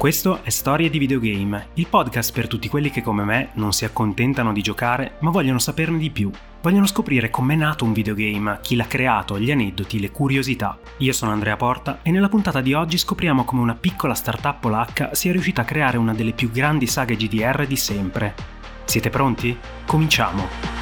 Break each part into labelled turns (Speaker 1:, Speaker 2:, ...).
Speaker 1: Questo è Storie di Videogame, il podcast per tutti quelli che come me non si accontentano di giocare ma vogliono saperne di più. Vogliono scoprire com'è nato un videogame, chi l'ha creato, gli aneddoti, le curiosità. Io sono Andrea Porta e nella puntata di oggi scopriamo come una piccola startup polacca sia riuscita a creare una delle più grandi saghe GDR di sempre. Siete pronti? Cominciamo!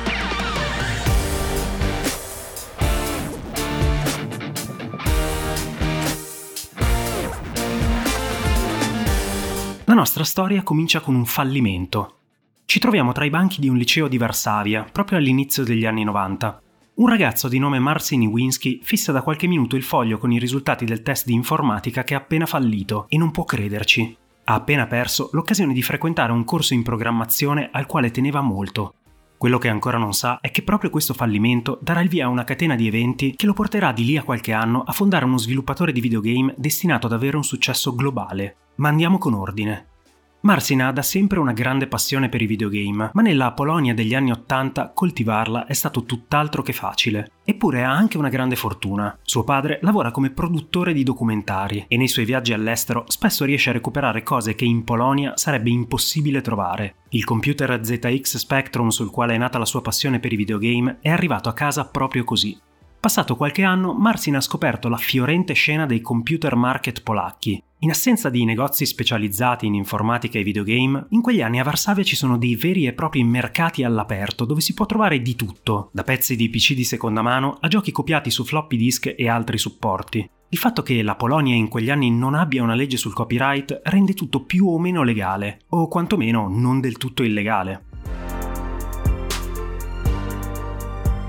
Speaker 1: La nostra storia comincia con un fallimento. Ci troviamo tra i banchi di un liceo di Varsavia, proprio all'inizio degli anni 90. Un ragazzo di nome Marcin Iwinski fissa da qualche minuto il foglio con i risultati del test di informatica che ha appena fallito e non può crederci. Ha appena perso l'occasione di frequentare un corso in programmazione al quale teneva molto. Quello che ancora non sa è che proprio questo fallimento darà il via a una catena di eventi che lo porterà di lì a qualche anno a fondare uno sviluppatore di videogame destinato ad avere un successo globale. Ma andiamo con ordine. Marcin ha da sempre una grande passione per i videogame, ma nella Polonia degli anni Ottanta coltivarla è stato tutt'altro che facile. Eppure ha anche una grande fortuna. Suo padre lavora come produttore di documentari e nei suoi viaggi all'estero spesso riesce a recuperare cose che in Polonia sarebbe impossibile trovare. Il computer ZX Spectrum sul quale è nata la sua passione per i videogame è arrivato a casa proprio così. Passato qualche anno, Marcin ha scoperto la fiorente scena dei computer market polacchi. In assenza di negozi specializzati in informatica e videogame, in quegli anni a Varsavia ci sono dei veri e propri mercati all'aperto dove si può trovare di tutto, da pezzi di PC di seconda mano a giochi copiati su floppy disk e altri supporti. Il fatto che la Polonia in quegli anni non abbia una legge sul copyright rende tutto più o meno legale, o quantomeno non del tutto illegale.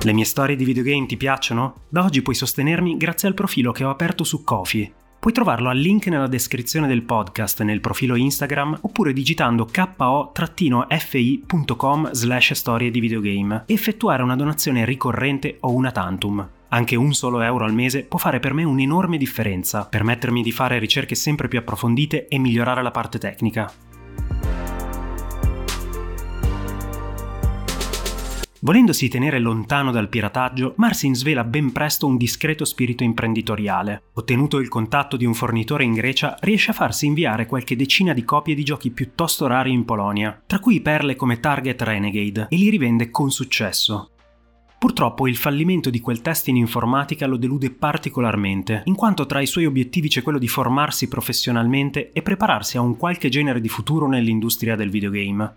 Speaker 1: Le mie storie di videogame ti piacciono? Da oggi puoi sostenermi grazie al profilo che ho aperto su Kofi. Puoi trovarlo al link nella descrizione del podcast nel profilo Instagram oppure digitando ko-fi.com slash storie di videogame e effettuare una donazione ricorrente o una tantum. Anche un solo euro al mese può fare per me un'enorme differenza, permettermi di fare ricerche sempre più approfondite e migliorare la parte tecnica. Volendosi tenere lontano dal pirataggio, Marcin svela ben presto un discreto spirito imprenditoriale. Ottenuto il contatto di un fornitore in Grecia, riesce a farsi inviare qualche decina di copie di giochi piuttosto rari in Polonia, tra cui perle come Target Renegade, e li rivende con successo. Purtroppo il fallimento di quel test in informatica lo delude particolarmente, in quanto tra i suoi obiettivi c'è quello di formarsi professionalmente e prepararsi a un qualche genere di futuro nell'industria del videogame.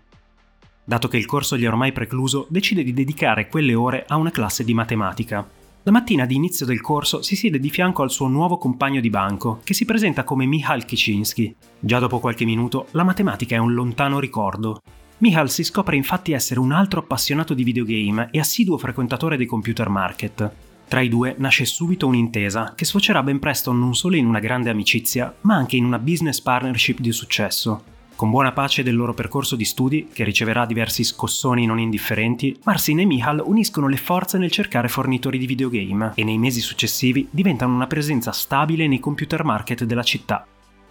Speaker 1: Dato che il corso gli è ormai precluso, decide di dedicare quelle ore a una classe di matematica. La mattina di inizio del corso si siede di fianco al suo nuovo compagno di banco, che si presenta come Michal Kicinski. Già dopo qualche minuto, la matematica è un lontano ricordo. Michal si scopre infatti essere un altro appassionato di videogame e assiduo frequentatore dei computer market. Tra i due nasce subito un'intesa che sfocerà ben presto non solo in una grande amicizia, ma anche in una business partnership di successo. Con buona pace del loro percorso di studi, che riceverà diversi scossoni non indifferenti, Marcin e Michal uniscono le forze nel cercare fornitori di videogame e nei mesi successivi diventano una presenza stabile nei computer market della città.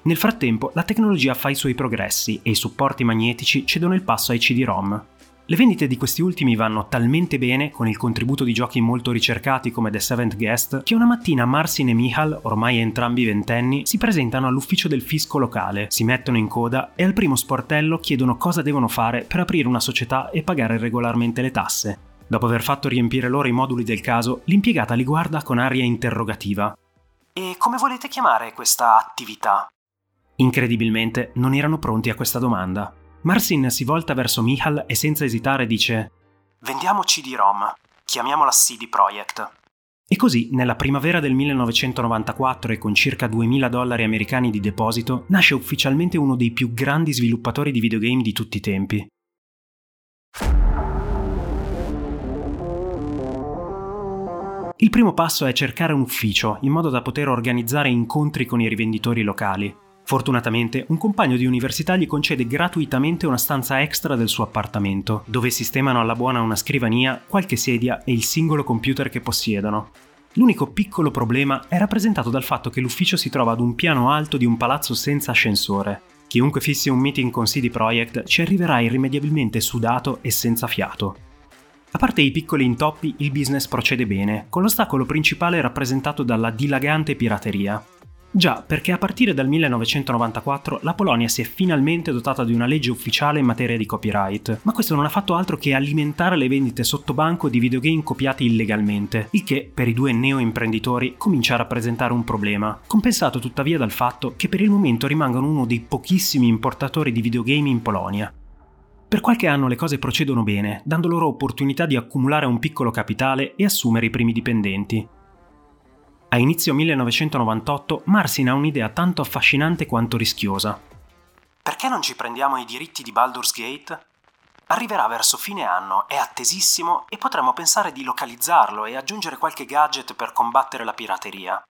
Speaker 1: Nel frattempo la tecnologia fa i suoi progressi e i supporti magnetici cedono il passo ai CD-ROM, le vendite di questi ultimi vanno talmente bene, con il contributo di giochi molto ricercati come The Seventh Guest, che una mattina Marcin e Michal, ormai entrambi ventenni, si presentano all'ufficio del fisco locale, si mettono in coda e al primo sportello chiedono cosa devono fare per aprire una società e pagare regolarmente le tasse. Dopo aver fatto riempire loro i moduli del caso, l'impiegata li guarda con aria interrogativa. E come volete chiamare questa attività? Incredibilmente non erano pronti a questa domanda. Marcin si volta verso Michal e senza esitare dice Vendiamo CD-ROM, chiamiamola CD Projekt. E così, nella primavera del 1994 e con circa 2000 dollari americani di deposito, nasce ufficialmente uno dei più grandi sviluppatori di videogame di tutti i tempi. Il primo passo è cercare un ufficio, in modo da poter organizzare incontri con i rivenditori locali. Fortunatamente, un compagno di università gli concede gratuitamente una stanza extra del suo appartamento, dove sistemano alla buona una scrivania, qualche sedia e il singolo computer che possiedono. L'unico piccolo problema è rappresentato dal fatto che l'ufficio si trova ad un piano alto di un palazzo senza ascensore. Chiunque fissi un meeting con CD Projekt ci arriverà irrimediabilmente sudato e senza fiato. A parte i piccoli intoppi, il business procede bene, con l'ostacolo principale rappresentato dalla dilagante pirateria. Già, perché a partire dal 1994 la Polonia si è finalmente dotata di una legge ufficiale in materia di copyright, ma questo non ha fatto altro che alimentare le vendite sotto banco di videogame copiati illegalmente, il che per i due neo-imprenditori comincia a rappresentare un problema, compensato tuttavia dal fatto che per il momento rimangono uno dei pochissimi importatori di videogame in Polonia. Per qualche anno le cose procedono bene, dando loro opportunità di accumulare un piccolo capitale e assumere i primi dipendenti, a inizio 1998 Marsin ha un'idea tanto affascinante quanto rischiosa.
Speaker 2: Perché non ci prendiamo i diritti di Baldur's Gate? Arriverà verso fine anno, è attesissimo e potremmo pensare di localizzarlo e aggiungere qualche gadget per combattere la pirateria.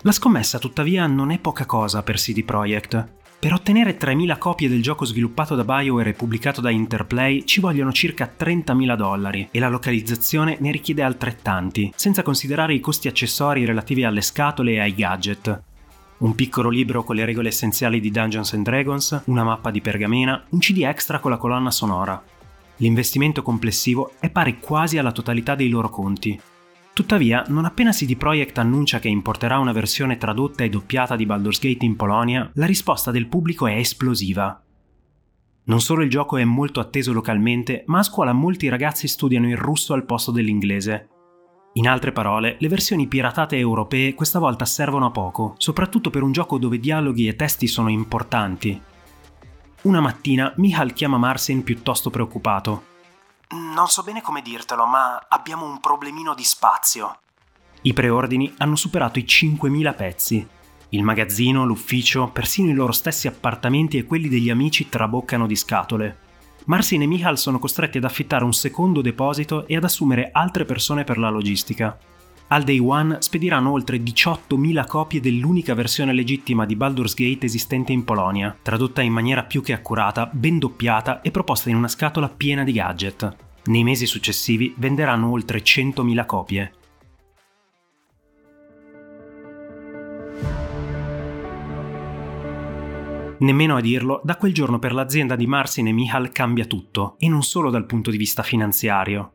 Speaker 1: La scommessa tuttavia non è poca cosa per CD Projekt. Per ottenere 3.000 copie del gioco sviluppato da BioWare e pubblicato da Interplay ci vogliono circa 30.000 dollari e la localizzazione ne richiede altrettanti, senza considerare i costi accessori relativi alle scatole e ai gadget. Un piccolo libro con le regole essenziali di Dungeons Dragons, una mappa di pergamena, un CD extra con la colonna sonora. L'investimento complessivo è pari quasi alla totalità dei loro conti, Tuttavia, non appena CD Projekt annuncia che importerà una versione tradotta e doppiata di Baldur's Gate in Polonia, la risposta del pubblico è esplosiva. Non solo il gioco è molto atteso localmente, ma a scuola molti ragazzi studiano il russo al posto dell'inglese. In altre parole, le versioni piratate europee questa volta servono a poco, soprattutto per un gioco dove dialoghi e testi sono importanti. Una mattina Michal chiama Marcin piuttosto preoccupato.
Speaker 2: Non so bene come dirtelo, ma abbiamo un problemino di spazio.
Speaker 1: I preordini hanno superato i 5.000 pezzi. Il magazzino, l'ufficio, persino i loro stessi appartamenti e quelli degli amici traboccano di scatole. Marcin e Michal sono costretti ad affittare un secondo deposito e ad assumere altre persone per la logistica. Al day one spediranno oltre 18.000 copie dell'unica versione legittima di Baldur's Gate esistente in Polonia, tradotta in maniera più che accurata, ben doppiata e proposta in una scatola piena di gadget. Nei mesi successivi venderanno oltre 100.000 copie. Nemmeno a dirlo, da quel giorno per l'azienda di Marcin e Michal cambia tutto, e non solo dal punto di vista finanziario.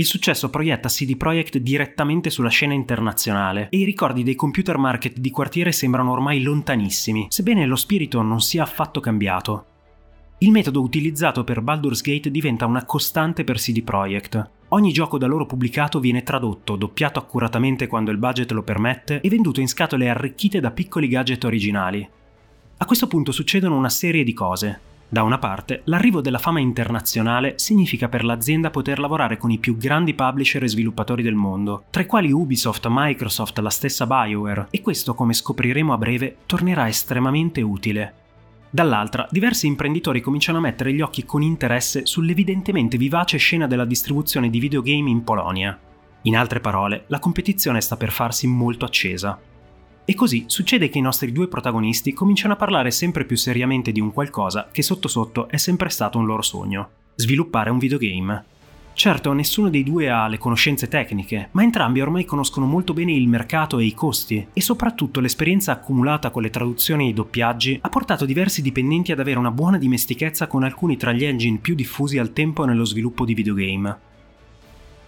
Speaker 1: Il successo proietta CD Projekt direttamente sulla scena internazionale e i ricordi dei computer market di quartiere sembrano ormai lontanissimi, sebbene lo spirito non sia affatto cambiato. Il metodo utilizzato per Baldur's Gate diventa una costante per CD Projekt. Ogni gioco da loro pubblicato viene tradotto, doppiato accuratamente quando il budget lo permette e venduto in scatole arricchite da piccoli gadget originali. A questo punto succedono una serie di cose. Da una parte, l'arrivo della fama internazionale significa per l'azienda poter lavorare con i più grandi publisher e sviluppatori del mondo, tra i quali Ubisoft, Microsoft, la stessa BioWare, e questo, come scopriremo a breve, tornerà estremamente utile. Dall'altra, diversi imprenditori cominciano a mettere gli occhi con interesse sull'evidentemente vivace scena della distribuzione di videogame in Polonia. In altre parole, la competizione sta per farsi molto accesa. E così succede che i nostri due protagonisti cominciano a parlare sempre più seriamente di un qualcosa che sotto sotto è sempre stato un loro sogno, sviluppare un videogame. Certo, nessuno dei due ha le conoscenze tecniche, ma entrambi ormai conoscono molto bene il mercato e i costi, e soprattutto l'esperienza accumulata con le traduzioni e i doppiaggi ha portato diversi dipendenti ad avere una buona dimestichezza con alcuni tra gli engine più diffusi al tempo nello sviluppo di videogame.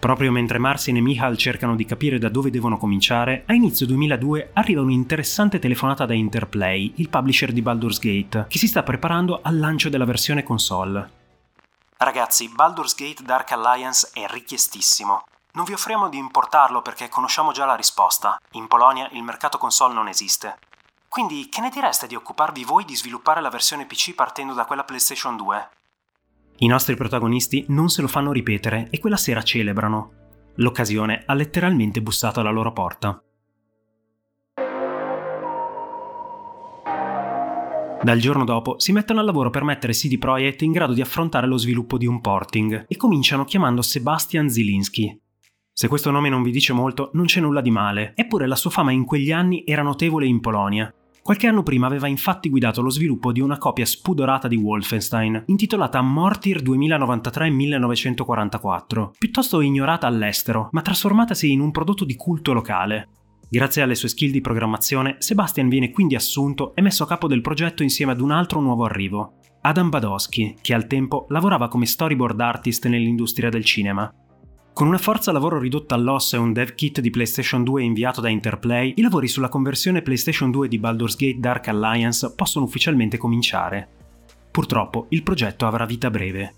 Speaker 1: Proprio mentre Marcin e Michal cercano di capire da dove devono cominciare, a inizio 2002 arriva un'interessante telefonata da Interplay, il publisher di Baldur's Gate, che si sta preparando al lancio della versione console.
Speaker 2: Ragazzi, Baldur's Gate Dark Alliance è richiestissimo. Non vi offriamo di importarlo perché conosciamo già la risposta. In Polonia il mercato console non esiste. Quindi che ne direste di occuparvi voi di sviluppare la versione PC partendo da quella PlayStation 2?
Speaker 1: I nostri protagonisti non se lo fanno ripetere e quella sera celebrano. L'occasione ha letteralmente bussato alla loro porta. Dal giorno dopo si mettono al lavoro per mettere CD Projekt in grado di affrontare lo sviluppo di un porting e cominciano chiamando Sebastian Zilinski. Se questo nome non vi dice molto, non c'è nulla di male, eppure la sua fama in quegli anni era notevole in Polonia. Qualche anno prima aveva infatti guidato lo sviluppo di una copia spudorata di Wolfenstein, intitolata Mortir 2093-1944, piuttosto ignorata all'estero, ma trasformatasi in un prodotto di culto locale. Grazie alle sue skill di programmazione, Sebastian viene quindi assunto e messo a capo del progetto insieme ad un altro nuovo arrivo, Adam Badowski, che al tempo lavorava come storyboard artist nell'industria del cinema. Con una forza lavoro ridotta all'osso e un dev kit di PlayStation 2 inviato da Interplay, i lavori sulla conversione PlayStation 2 di Baldur's Gate Dark Alliance possono ufficialmente cominciare. Purtroppo il progetto avrà vita breve.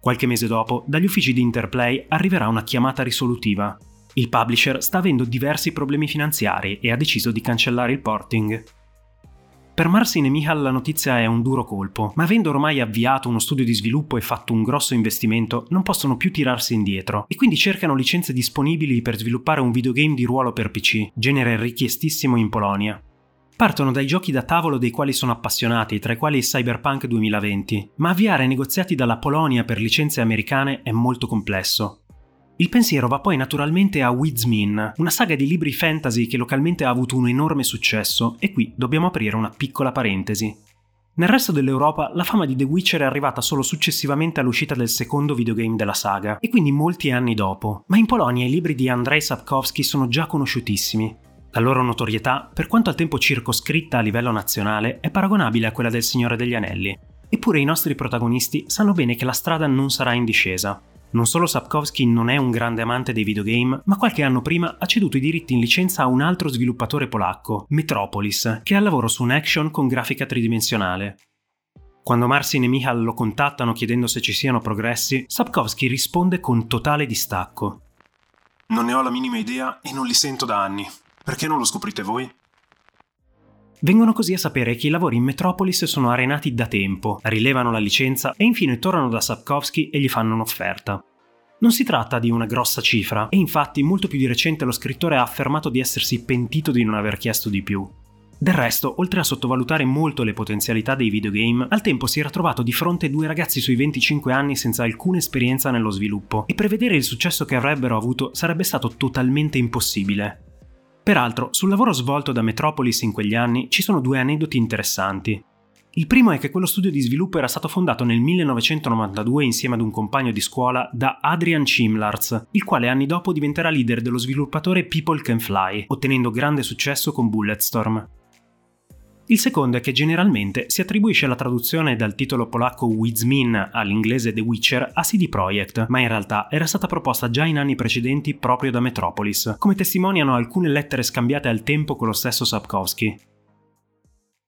Speaker 1: Qualche mese dopo, dagli uffici di Interplay arriverà una chiamata risolutiva. Il publisher sta avendo diversi problemi finanziari e ha deciso di cancellare il porting. Per Marcin e Michal la notizia è un duro colpo, ma avendo ormai avviato uno studio di sviluppo e fatto un grosso investimento, non possono più tirarsi indietro e quindi cercano licenze disponibili per sviluppare un videogame di ruolo per PC, genere richiestissimo in Polonia. Partono dai giochi da tavolo dei quali sono appassionati, tra i quali Cyberpunk 2020, ma avviare negoziati dalla Polonia per licenze americane è molto complesso. Il pensiero va poi naturalmente a Wizmin, una saga di libri fantasy che localmente ha avuto un enorme successo, e qui dobbiamo aprire una piccola parentesi. Nel resto dell'Europa la fama di The Witcher è arrivata solo successivamente all'uscita del secondo videogame della saga, e quindi molti anni dopo, ma in Polonia i libri di Andrzej Sapkowski sono già conosciutissimi. La loro notorietà, per quanto al tempo circoscritta a livello nazionale, è paragonabile a quella del Signore degli Anelli. Eppure i nostri protagonisti sanno bene che la strada non sarà in discesa. Non solo Sapkowski non è un grande amante dei videogame, ma qualche anno prima ha ceduto i diritti in licenza a un altro sviluppatore polacco, Metropolis, che ha lavoro su un action con grafica tridimensionale. Quando Marcin e Michal lo contattano chiedendo se ci siano progressi, Sapkowski risponde con totale distacco.
Speaker 2: Non ne ho la minima idea e non li sento da anni. Perché non lo scoprite voi?
Speaker 1: Vengono così a sapere che i lavori in Metropolis sono arenati da tempo, rilevano la licenza e infine tornano da Sapkowski e gli fanno un'offerta. Non si tratta di una grossa cifra e infatti molto più di recente lo scrittore ha affermato di essersi pentito di non aver chiesto di più. Del resto, oltre a sottovalutare molto le potenzialità dei videogame, al tempo si era trovato di fronte due ragazzi sui 25 anni senza alcuna esperienza nello sviluppo e prevedere il successo che avrebbero avuto sarebbe stato totalmente impossibile. Peraltro, sul lavoro svolto da Metropolis in quegli anni ci sono due aneddoti interessanti. Il primo è che quello studio di sviluppo era stato fondato nel 1992 insieme ad un compagno di scuola da Adrian Chimlarz, il quale anni dopo diventerà leader dello sviluppatore People Can Fly, ottenendo grande successo con Bulletstorm. Il secondo è che generalmente si attribuisce la traduzione dal titolo polacco Wizmin all'inglese The Witcher a CD Projekt, ma in realtà era stata proposta già in anni precedenti proprio da Metropolis, come testimoniano alcune lettere scambiate al tempo con lo stesso Sapkowski.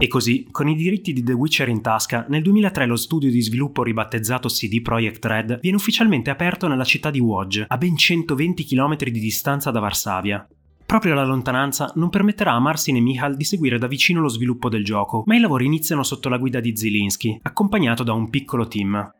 Speaker 1: E così, con i diritti di The Witcher in tasca, nel 2003 lo studio di sviluppo ribattezzato CD Projekt Red viene ufficialmente aperto nella città di Łódź, a ben 120 km di distanza da Varsavia. Proprio la lontananza non permetterà a Marcin e Michal di seguire da vicino lo sviluppo del gioco, ma i lavori iniziano sotto la guida di Zilinski, accompagnato da un piccolo team.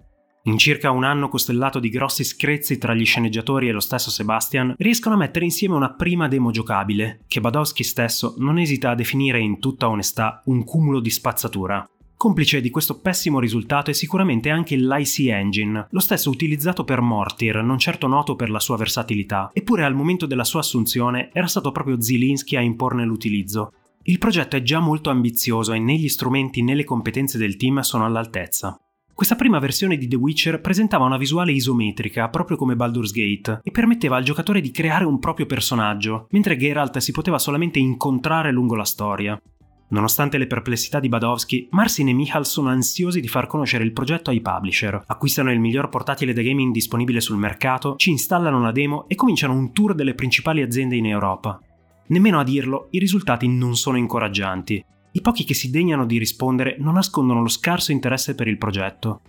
Speaker 1: In circa un anno costellato di grossi screzi tra gli sceneggiatori e lo stesso Sebastian, riescono a mettere insieme una prima demo giocabile, che Badowski stesso non esita a definire in tutta onestà un cumulo di spazzatura. Complice di questo pessimo risultato è sicuramente anche l'IC Engine, lo stesso utilizzato per Mortir, non certo noto per la sua versatilità, eppure al momento della sua assunzione era stato proprio Zilinski a imporne l'utilizzo. Il progetto è già molto ambizioso e né gli strumenti né le competenze del team sono all'altezza. Questa prima versione di The Witcher presentava una visuale isometrica, proprio come Baldur's Gate, e permetteva al giocatore di creare un proprio personaggio, mentre Geralt si poteva solamente incontrare lungo la storia. Nonostante le perplessità di Badowski, Marcin e Michal sono ansiosi di far conoscere il progetto ai publisher, acquistano il miglior portatile da gaming disponibile sul mercato, ci installano la demo e cominciano un tour delle principali aziende in Europa. Nemmeno a dirlo, i risultati non sono incoraggianti. I pochi che si degnano di rispondere non nascondono lo scarso interesse per il progetto.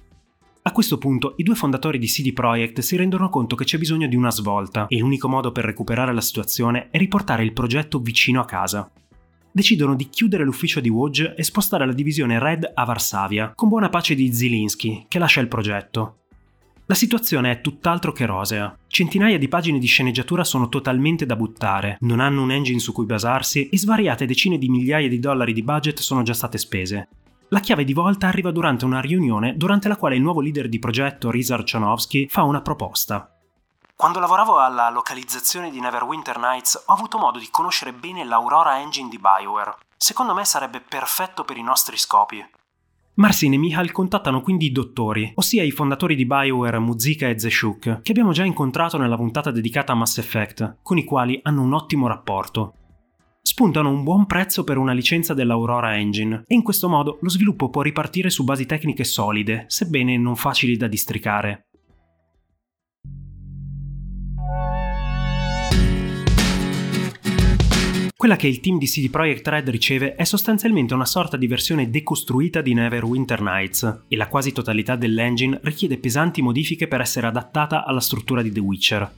Speaker 1: A questo punto i due fondatori di CD Projekt si rendono conto che c'è bisogno di una svolta e l'unico modo per recuperare la situazione è riportare il progetto vicino a casa. Decidono di chiudere l'ufficio di Wodge e spostare la divisione Red a Varsavia, con buona pace di Zilinski, che lascia il progetto. La situazione è tutt'altro che rosea. Centinaia di pagine di sceneggiatura sono totalmente da buttare, non hanno un engine su cui basarsi e svariate decine di migliaia di dollari di budget sono già state spese. La chiave di volta arriva durante una riunione durante la quale il nuovo leader di progetto, Riza Archanovsky, fa una proposta.
Speaker 2: Quando lavoravo alla localizzazione di Neverwinter Nights ho avuto modo di conoscere bene l'Aurora Engine di Bioware. Secondo me sarebbe perfetto per i nostri scopi.
Speaker 1: Marsin e Michal contattano quindi i dottori, ossia i fondatori di BioWare Muzika e Zeshuk, che abbiamo già incontrato nella puntata dedicata a Mass Effect, con i quali hanno un ottimo rapporto. Spuntano un buon prezzo per una licenza dell'Aurora Engine e in questo modo lo sviluppo può ripartire su basi tecniche solide, sebbene non facili da districare. Quella che il team di CD Projekt Red riceve è sostanzialmente una sorta di versione decostruita di Neverwinter Nights, e la quasi totalità dell'engine richiede pesanti modifiche per essere adattata alla struttura di The Witcher.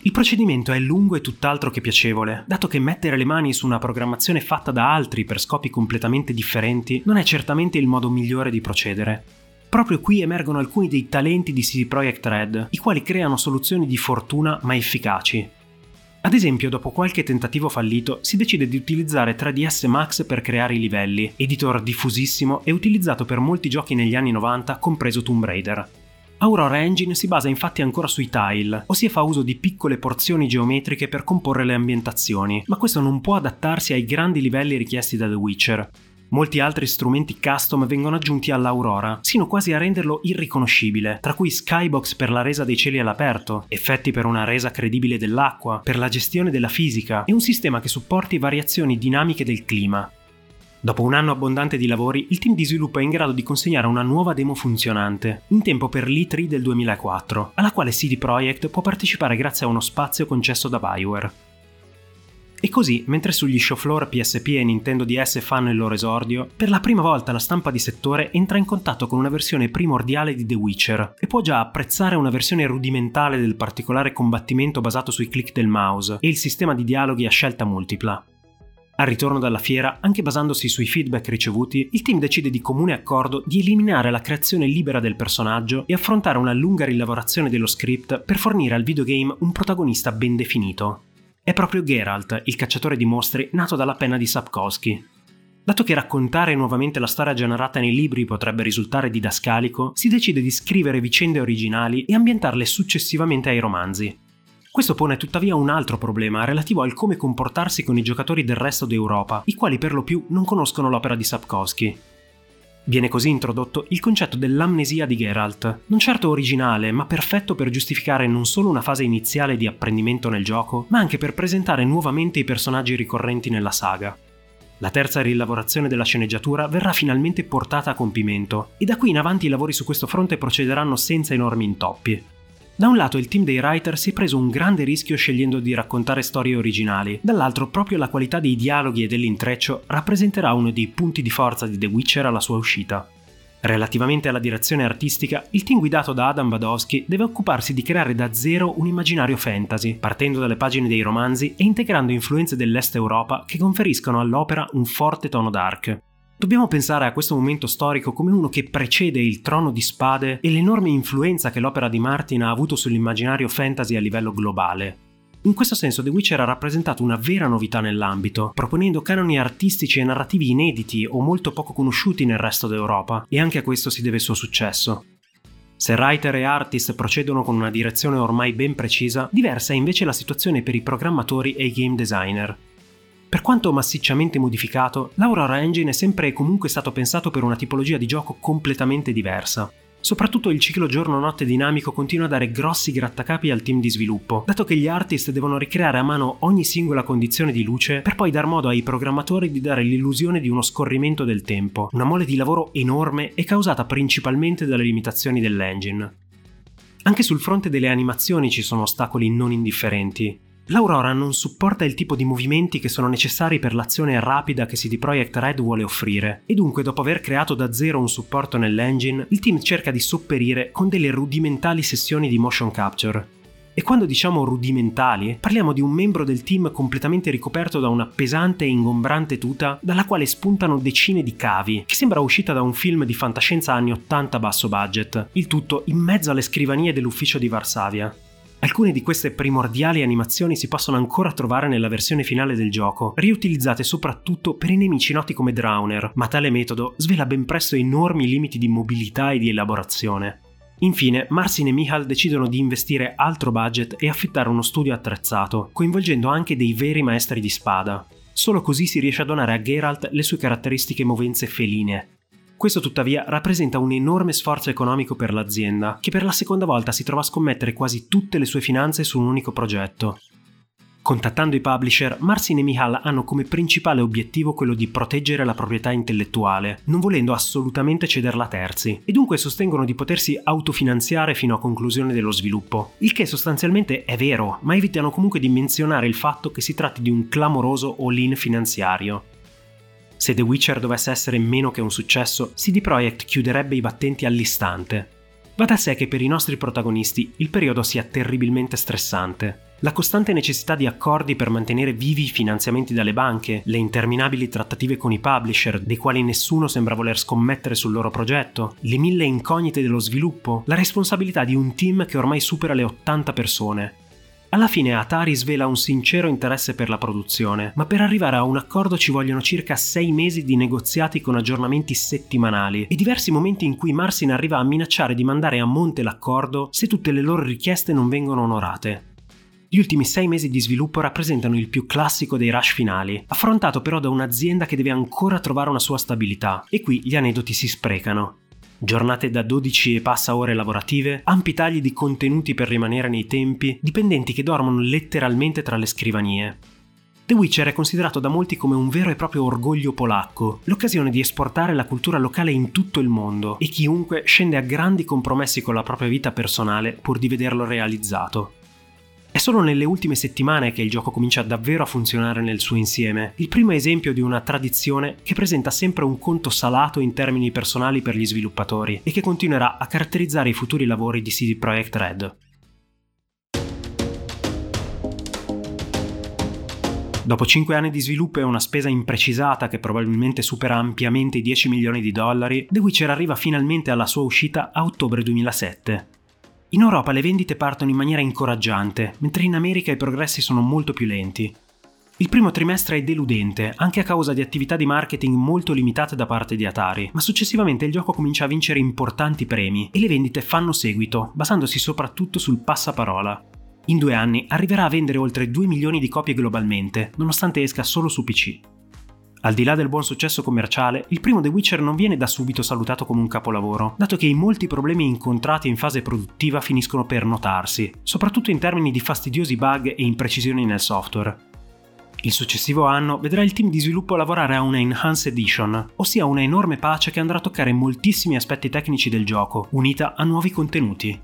Speaker 1: Il procedimento è lungo e tutt'altro che piacevole, dato che mettere le mani su una programmazione fatta da altri per scopi completamente differenti non è certamente il modo migliore di procedere. Proprio qui emergono alcuni dei talenti di CD Projekt Red, i quali creano soluzioni di fortuna ma efficaci, ad esempio, dopo qualche tentativo fallito, si decide di utilizzare 3ds Max per creare i livelli, editor diffusissimo e utilizzato per molti giochi negli anni 90, compreso Tomb Raider. Aurora Engine si basa infatti ancora sui tile, ossia fa uso di piccole porzioni geometriche per comporre le ambientazioni, ma questo non può adattarsi ai grandi livelli richiesti da The Witcher. Molti altri strumenti custom vengono aggiunti all'Aurora, sino quasi a renderlo irriconoscibile, tra cui skybox per la resa dei cieli all'aperto, effetti per una resa credibile dell'acqua, per la gestione della fisica e un sistema che supporti variazioni dinamiche del clima. Dopo un anno abbondante di lavori, il team di sviluppo è in grado di consegnare una nuova demo funzionante, in tempo per l'E3 del 2004, alla quale CD Projekt può partecipare grazie a uno spazio concesso da Bioware. E così, mentre sugli show floor PSP e Nintendo DS fanno il loro esordio, per la prima volta la stampa di settore entra in contatto con una versione primordiale di The Witcher e può già apprezzare una versione rudimentale del particolare combattimento basato sui click del mouse e il sistema di dialoghi a scelta multipla. Al ritorno dalla fiera, anche basandosi sui feedback ricevuti, il team decide di comune accordo di eliminare la creazione libera del personaggio e affrontare una lunga rilavorazione dello script per fornire al videogame un protagonista ben definito. È proprio Geralt, il cacciatore di mostri nato dalla penna di Sapkowski. Dato che raccontare nuovamente la storia generata nei libri potrebbe risultare didascalico, si decide di scrivere vicende originali e ambientarle successivamente ai romanzi. Questo pone tuttavia un altro problema relativo al come comportarsi con i giocatori del resto d'Europa, i quali per lo più non conoscono l'opera di Sapkowski. Viene così introdotto il concetto dell'amnesia di Geralt, non certo originale, ma perfetto per giustificare non solo una fase iniziale di apprendimento nel gioco, ma anche per presentare nuovamente i personaggi ricorrenti nella saga. La terza rilavorazione della sceneggiatura verrà finalmente portata a compimento, e da qui in avanti i lavori su questo fronte procederanno senza enormi intoppi. Da un lato il team dei writer si è preso un grande rischio scegliendo di raccontare storie originali, dall'altro proprio la qualità dei dialoghi e dell'intreccio rappresenterà uno dei punti di forza di The Witcher alla sua uscita. Relativamente alla direzione artistica, il team guidato da Adam Badowski deve occuparsi di creare da zero un immaginario fantasy, partendo dalle pagine dei romanzi e integrando influenze dell'Est Europa che conferiscono all'opera un forte tono dark, Dobbiamo pensare a questo momento storico come uno che precede il trono di spade e l'enorme influenza che l'opera di Martin ha avuto sull'immaginario fantasy a livello globale. In questo senso The Witcher ha rappresentato una vera novità nell'ambito, proponendo canoni artistici e narrativi inediti o molto poco conosciuti nel resto d'Europa, e anche a questo si deve il suo successo. Se writer e artist procedono con una direzione ormai ben precisa, diversa è invece la situazione per i programmatori e i game designer. Per quanto massicciamente modificato, l'Aurora Engine è sempre e comunque stato pensato per una tipologia di gioco completamente diversa. Soprattutto il ciclo giorno-notte dinamico continua a dare grossi grattacapi al team di sviluppo, dato che gli artist devono ricreare a mano ogni singola condizione di luce per poi dar modo ai programmatori di dare l'illusione di uno scorrimento del tempo, una mole di lavoro enorme e causata principalmente dalle limitazioni dell'engine. Anche sul fronte delle animazioni ci sono ostacoli non indifferenti. L'Aurora non supporta il tipo di movimenti che sono necessari per l'azione rapida che CD Projekt Red vuole offrire, e dunque dopo aver creato da zero un supporto nell'engine, il team cerca di sopperire con delle rudimentali sessioni di motion capture. E quando diciamo rudimentali, parliamo di un membro del team completamente ricoperto da una pesante e ingombrante tuta dalla quale spuntano decine di cavi, che sembra uscita da un film di fantascienza anni 80 basso budget, il tutto in mezzo alle scrivanie dell'ufficio di Varsavia. Alcune di queste primordiali animazioni si possono ancora trovare nella versione finale del gioco, riutilizzate soprattutto per i nemici noti come Drowner, ma tale metodo svela ben presto enormi limiti di mobilità e di elaborazione. Infine, Marcin e Michal decidono di investire altro budget e affittare uno studio attrezzato, coinvolgendo anche dei veri maestri di spada. Solo così si riesce a donare a Geralt le sue caratteristiche movenze feline, questo tuttavia rappresenta un enorme sforzo economico per l'azienda, che per la seconda volta si trova a scommettere quasi tutte le sue finanze su un unico progetto. Contattando i publisher, Marcin e Michal hanno come principale obiettivo quello di proteggere la proprietà intellettuale, non volendo assolutamente cederla a terzi, e dunque sostengono di potersi autofinanziare fino a conclusione dello sviluppo. Il che sostanzialmente è vero, ma evitano comunque di menzionare il fatto che si tratti di un clamoroso all-in finanziario. Se The Witcher dovesse essere meno che un successo, CD Projekt chiuderebbe i battenti all'istante. Va da sé che per i nostri protagonisti il periodo sia terribilmente stressante. La costante necessità di accordi per mantenere vivi i finanziamenti dalle banche, le interminabili trattative con i publisher, dei quali nessuno sembra voler scommettere sul loro progetto, le mille incognite dello sviluppo, la responsabilità di un team che ormai supera le 80 persone, alla fine Atari svela un sincero interesse per la produzione, ma per arrivare a un accordo ci vogliono circa sei mesi di negoziati con aggiornamenti settimanali e diversi momenti in cui Marsin arriva a minacciare di mandare a monte l'accordo se tutte le loro richieste non vengono onorate. Gli ultimi sei mesi di sviluppo rappresentano il più classico dei rush finali, affrontato però da un'azienda che deve ancora trovare una sua stabilità, e qui gli aneddoti si sprecano giornate da 12 e passa ore lavorative, ampi tagli di contenuti per rimanere nei tempi, dipendenti che dormono letteralmente tra le scrivanie. The Witcher è considerato da molti come un vero e proprio orgoglio polacco, l'occasione di esportare la cultura locale in tutto il mondo e chiunque scende a grandi compromessi con la propria vita personale pur di vederlo realizzato. È solo nelle ultime settimane che il gioco comincia davvero a funzionare nel suo insieme, il primo esempio di una tradizione che presenta sempre un conto salato in termini personali per gli sviluppatori e che continuerà a caratterizzare i futuri lavori di CD Projekt Red. Dopo 5 anni di sviluppo e una spesa imprecisata che probabilmente supera ampiamente i 10 milioni di dollari, The Witcher arriva finalmente alla sua uscita a ottobre 2007. In Europa le vendite partono in maniera incoraggiante, mentre in America i progressi sono molto più lenti. Il primo trimestre è deludente, anche a causa di attività di marketing molto limitate da parte di Atari, ma successivamente il gioco comincia a vincere importanti premi e le vendite fanno seguito, basandosi soprattutto sul passaparola. In due anni arriverà a vendere oltre 2 milioni di copie globalmente, nonostante esca solo su PC. Al di là del buon successo commerciale, il primo The Witcher non viene da subito salutato come un capolavoro, dato che i molti problemi incontrati in fase produttiva finiscono per notarsi, soprattutto in termini di fastidiosi bug e imprecisioni nel software. Il successivo anno vedrà il team di sviluppo lavorare a una Enhanced Edition, ossia una enorme pace che andrà a toccare moltissimi aspetti tecnici del gioco, unita a nuovi contenuti.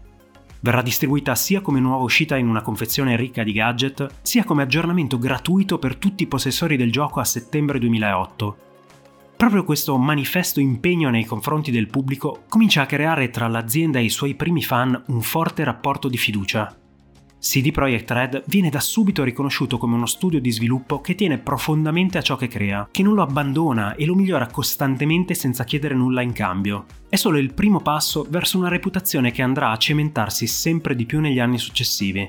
Speaker 1: Verrà distribuita sia come nuova uscita in una confezione ricca di gadget, sia come aggiornamento gratuito per tutti i possessori del gioco a settembre 2008. Proprio questo manifesto impegno nei confronti del pubblico comincia a creare tra l'azienda e i suoi primi fan un forte rapporto di fiducia. CD Projekt Red viene da subito riconosciuto come uno studio di sviluppo che tiene profondamente a ciò che crea, che non lo abbandona e lo migliora costantemente senza chiedere nulla in cambio. È solo il primo passo verso una reputazione che andrà a cementarsi sempre di più negli anni successivi.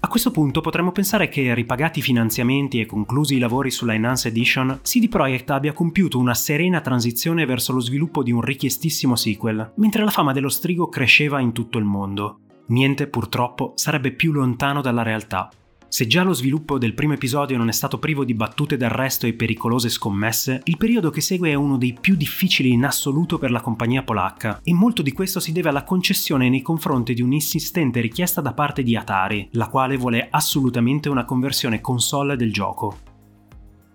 Speaker 1: A questo punto potremmo pensare che, ripagati i finanziamenti e conclusi i lavori sulla Enhanced Edition, CD Projekt abbia compiuto una serena transizione verso lo sviluppo di un richiestissimo sequel, mentre la fama dello strigo cresceva in tutto il mondo. Niente purtroppo sarebbe più lontano dalla realtà. Se già lo sviluppo del primo episodio non è stato privo di battute d'arresto e pericolose scommesse, il periodo che segue è uno dei più difficili in assoluto per la compagnia polacca, e molto di questo si deve alla concessione nei confronti di un'insistente richiesta da parte di Atari, la quale vuole assolutamente una conversione console del gioco.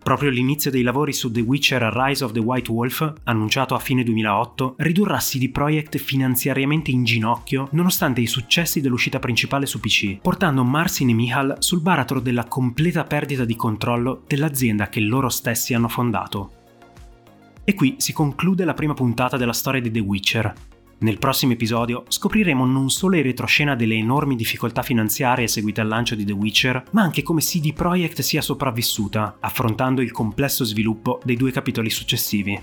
Speaker 1: Proprio l'inizio dei lavori su The Witcher Rise of the White Wolf, annunciato a fine 2008, ridurrà CD Projekt finanziariamente in ginocchio nonostante i successi dell'uscita principale su PC, portando Marcin e Michal sul baratro della completa perdita di controllo dell'azienda che loro stessi hanno fondato. E qui si conclude la prima puntata della storia di The Witcher. Nel prossimo episodio scopriremo non solo in retroscena delle enormi difficoltà finanziarie seguite al lancio di The Witcher, ma anche come CD Projekt sia sopravvissuta, affrontando il complesso sviluppo dei due capitoli successivi.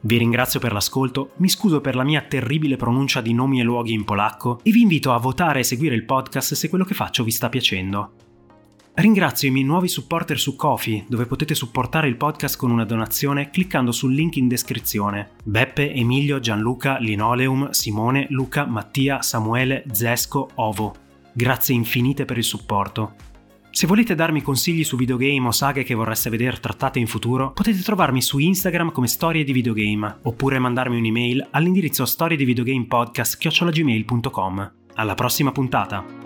Speaker 1: Vi ringrazio per l'ascolto, mi scuso per la mia terribile pronuncia di nomi e luoghi in polacco e vi invito a votare e seguire il podcast se quello che faccio vi sta piacendo. Ringrazio i miei nuovi supporter su Kofi, dove potete supportare il podcast con una donazione cliccando sul link in descrizione. Beppe, Emilio, Gianluca, Linoleum, Simone, Luca, Mattia, Samuele, Zesco, Ovo. Grazie infinite per il supporto. Se volete darmi consigli su videogame o saghe che vorreste vedere trattate in futuro, potete trovarmi su Instagram come Storie di Videogame, oppure mandarmi un'email all'indirizzo storiedivideogamepodcast.gmail.com. Alla prossima puntata!